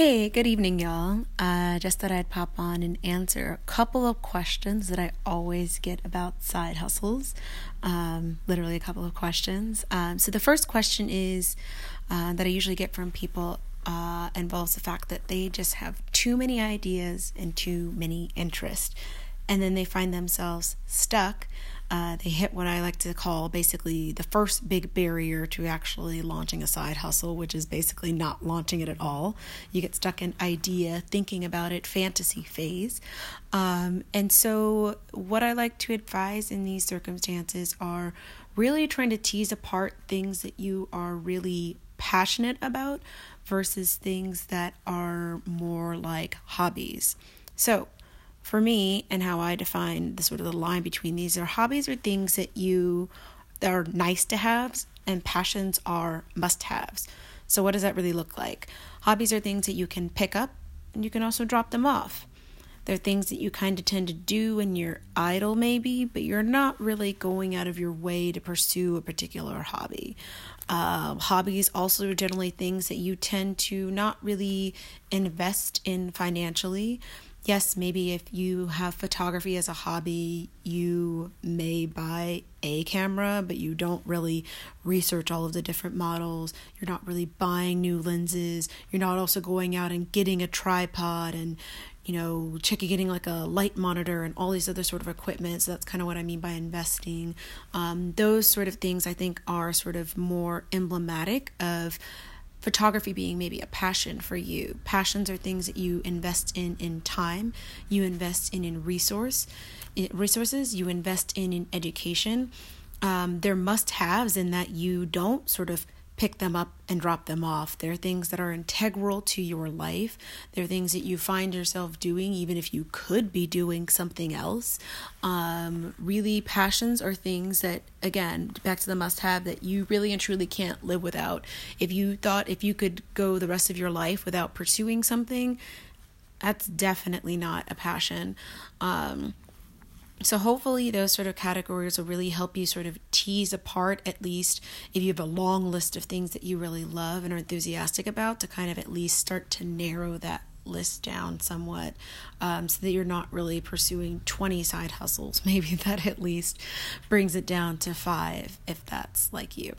Hey, good evening, y'all. Uh, just thought I'd pop on and answer a couple of questions that I always get about side hustles. Um, literally, a couple of questions. Um, so, the first question is uh, that I usually get from people uh, involves the fact that they just have too many ideas and too many interests, and then they find themselves stuck uh, they hit what I like to call basically the first big barrier to actually launching a side hustle, which is basically not launching it at all. You get stuck in idea, thinking about it, fantasy phase. Um, and so, what I like to advise in these circumstances are really trying to tease apart things that you are really passionate about versus things that are more like hobbies. So, for me and how I define the sort of the line between these are hobbies are things that you that are nice to haves and passions are must haves. So what does that really look like? Hobbies are things that you can pick up and you can also drop them off. They're things that you kind of tend to do when you're idle, maybe, but you're not really going out of your way to pursue a particular hobby. Uh, hobbies also are generally things that you tend to not really invest in financially yes, maybe if you have photography as a hobby, you may buy a camera, but you don't really research all of the different models. You're not really buying new lenses. You're not also going out and getting a tripod and, you know, checking getting like a light monitor and all these other sort of equipment. So that's kind of what I mean by investing. Um, those sort of things I think are sort of more emblematic of photography being maybe a passion for you. Passions are things that you invest in in time, you invest in in resource, in resources, you invest in in education. Um, they're must-haves in that you don't sort of pick them up and drop them off. They're things that are integral to your life. They're things that you find yourself doing even if you could be doing something else. Um, really, passions are things that, again, back to the must have, that you really and truly can't live without. If you thought if you could go the rest of your life without pursuing something, that's definitely not a passion. Um, so, hopefully, those sort of categories will really help you sort of tease apart, at least if you have a long list of things that you really love and are enthusiastic about, to kind of at least start to narrow that list down somewhat um, so that you're not really pursuing 20 side hustles. Maybe that at least brings it down to five if that's like you.